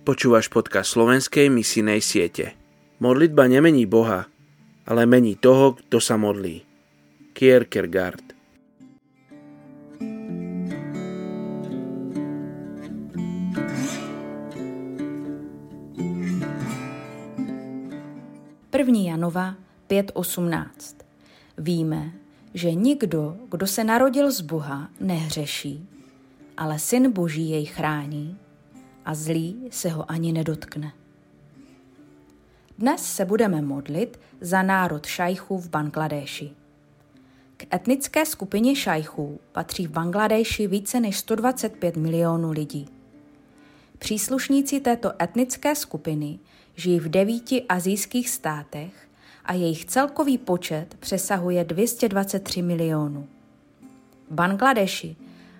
Počúvaš podcast slovenskej misijnej siete. Modlitba nemení Boha, ale mení toho, kto sa modlí. Kierkegaard První Janova 5.18 Víme, že nikdo, kdo se narodil z Boha, nehřeší, ale Syn Boží jej chrání a zlý se ho ani nedotkne. Dnes se budeme modlit za národ šajchů v Bangladeši. K etnické skupině šajchů patří v Bangladeši více než 125 milionů lidí. Příslušníci této etnické skupiny žijí v devíti azijských státech a jejich celkový počet přesahuje 223 milionů. Bangladeši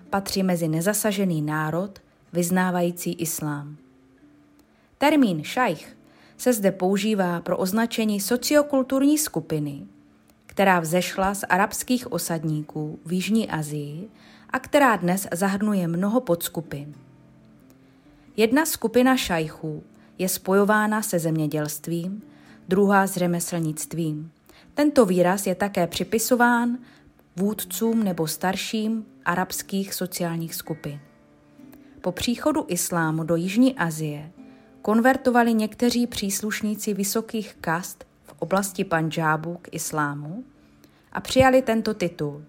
patří mezi nezasažený národ vyznávající islám. Termín šajch se zde používá pro označení sociokulturní skupiny, která vzešla z arabských osadníků v Jižní Asii a která dnes zahrnuje mnoho podskupin. Jedna skupina šajchů je spojována se zemědělstvím, druhá s řemeslnictvím. Tento výraz je také připisován vůdcům nebo starším arabských sociálních skupin. Po příchodu islámu do Jižní Asie konvertovali někteří příslušníci vysokých kast v oblasti Panžábu k islámu a přijali tento titul.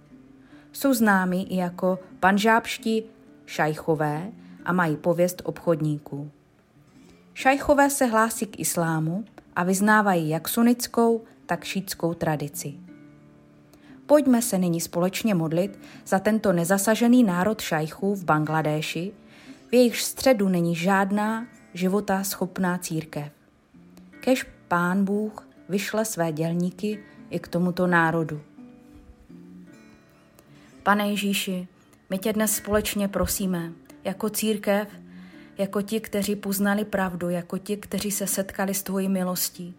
Jsou známí i jako panžábští šajchové a mají pověst obchodníků. Šajchové se hlásí k islámu a vyznávají jak sunickou, tak šítskou tradici. Pojďme se nyní společně modlit za tento nezasažený národ šajchů v Bangladéši, v jejich středu není žádná života schopná církev. Kež pán Bůh vyšle své dělníky i k tomuto národu. Pane Ježíši, my tě dnes společně prosíme, jako církev, jako ti, kteří poznali pravdu, jako ti, kteří se setkali s tvojí milostí.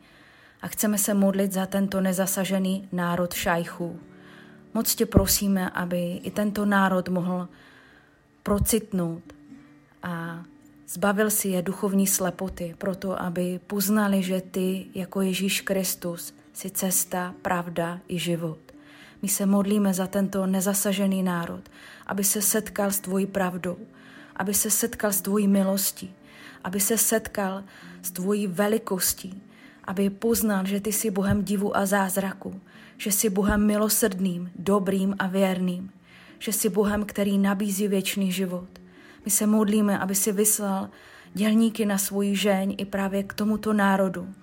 A chceme se modlit za tento nezasažený národ šajchů. Moc tě prosíme, aby i tento národ mohl procitnout a zbavil si je duchovní slepoty, proto aby poznali, že ty, jako Ježíš Kristus, si cesta, pravda i život. My se modlíme za tento nezasažený národ, aby se setkal s tvojí pravdou, aby se setkal s tvojí milostí, aby se setkal s tvojí velikostí, aby poznal, že ty jsi Bohem divu a zázraku, že jsi Bohem milosrdným, dobrým a věrným, že jsi Bohem, který nabízí věčný život. My se modlíme, aby si vyslal dělníky na svůj žeň i právě k tomuto národu,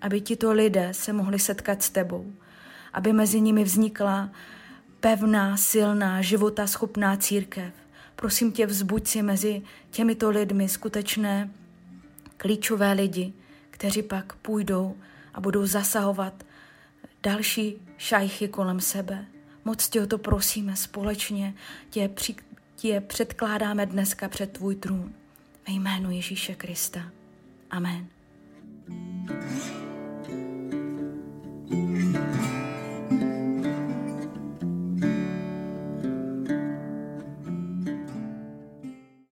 aby tito lidé se mohli setkat s tebou, aby mezi nimi vznikla pevná, silná, života schopná církev, Prosím tě, vzbuď si mezi těmito lidmi skutečné klíčové lidi, kteří pak půjdou a budou zasahovat další šajchy kolem sebe. Moc tě o to prosíme společně, tě, při, tě předkládáme dneska před tvůj trůn. Ve jménu Ježíše Krista. Amen.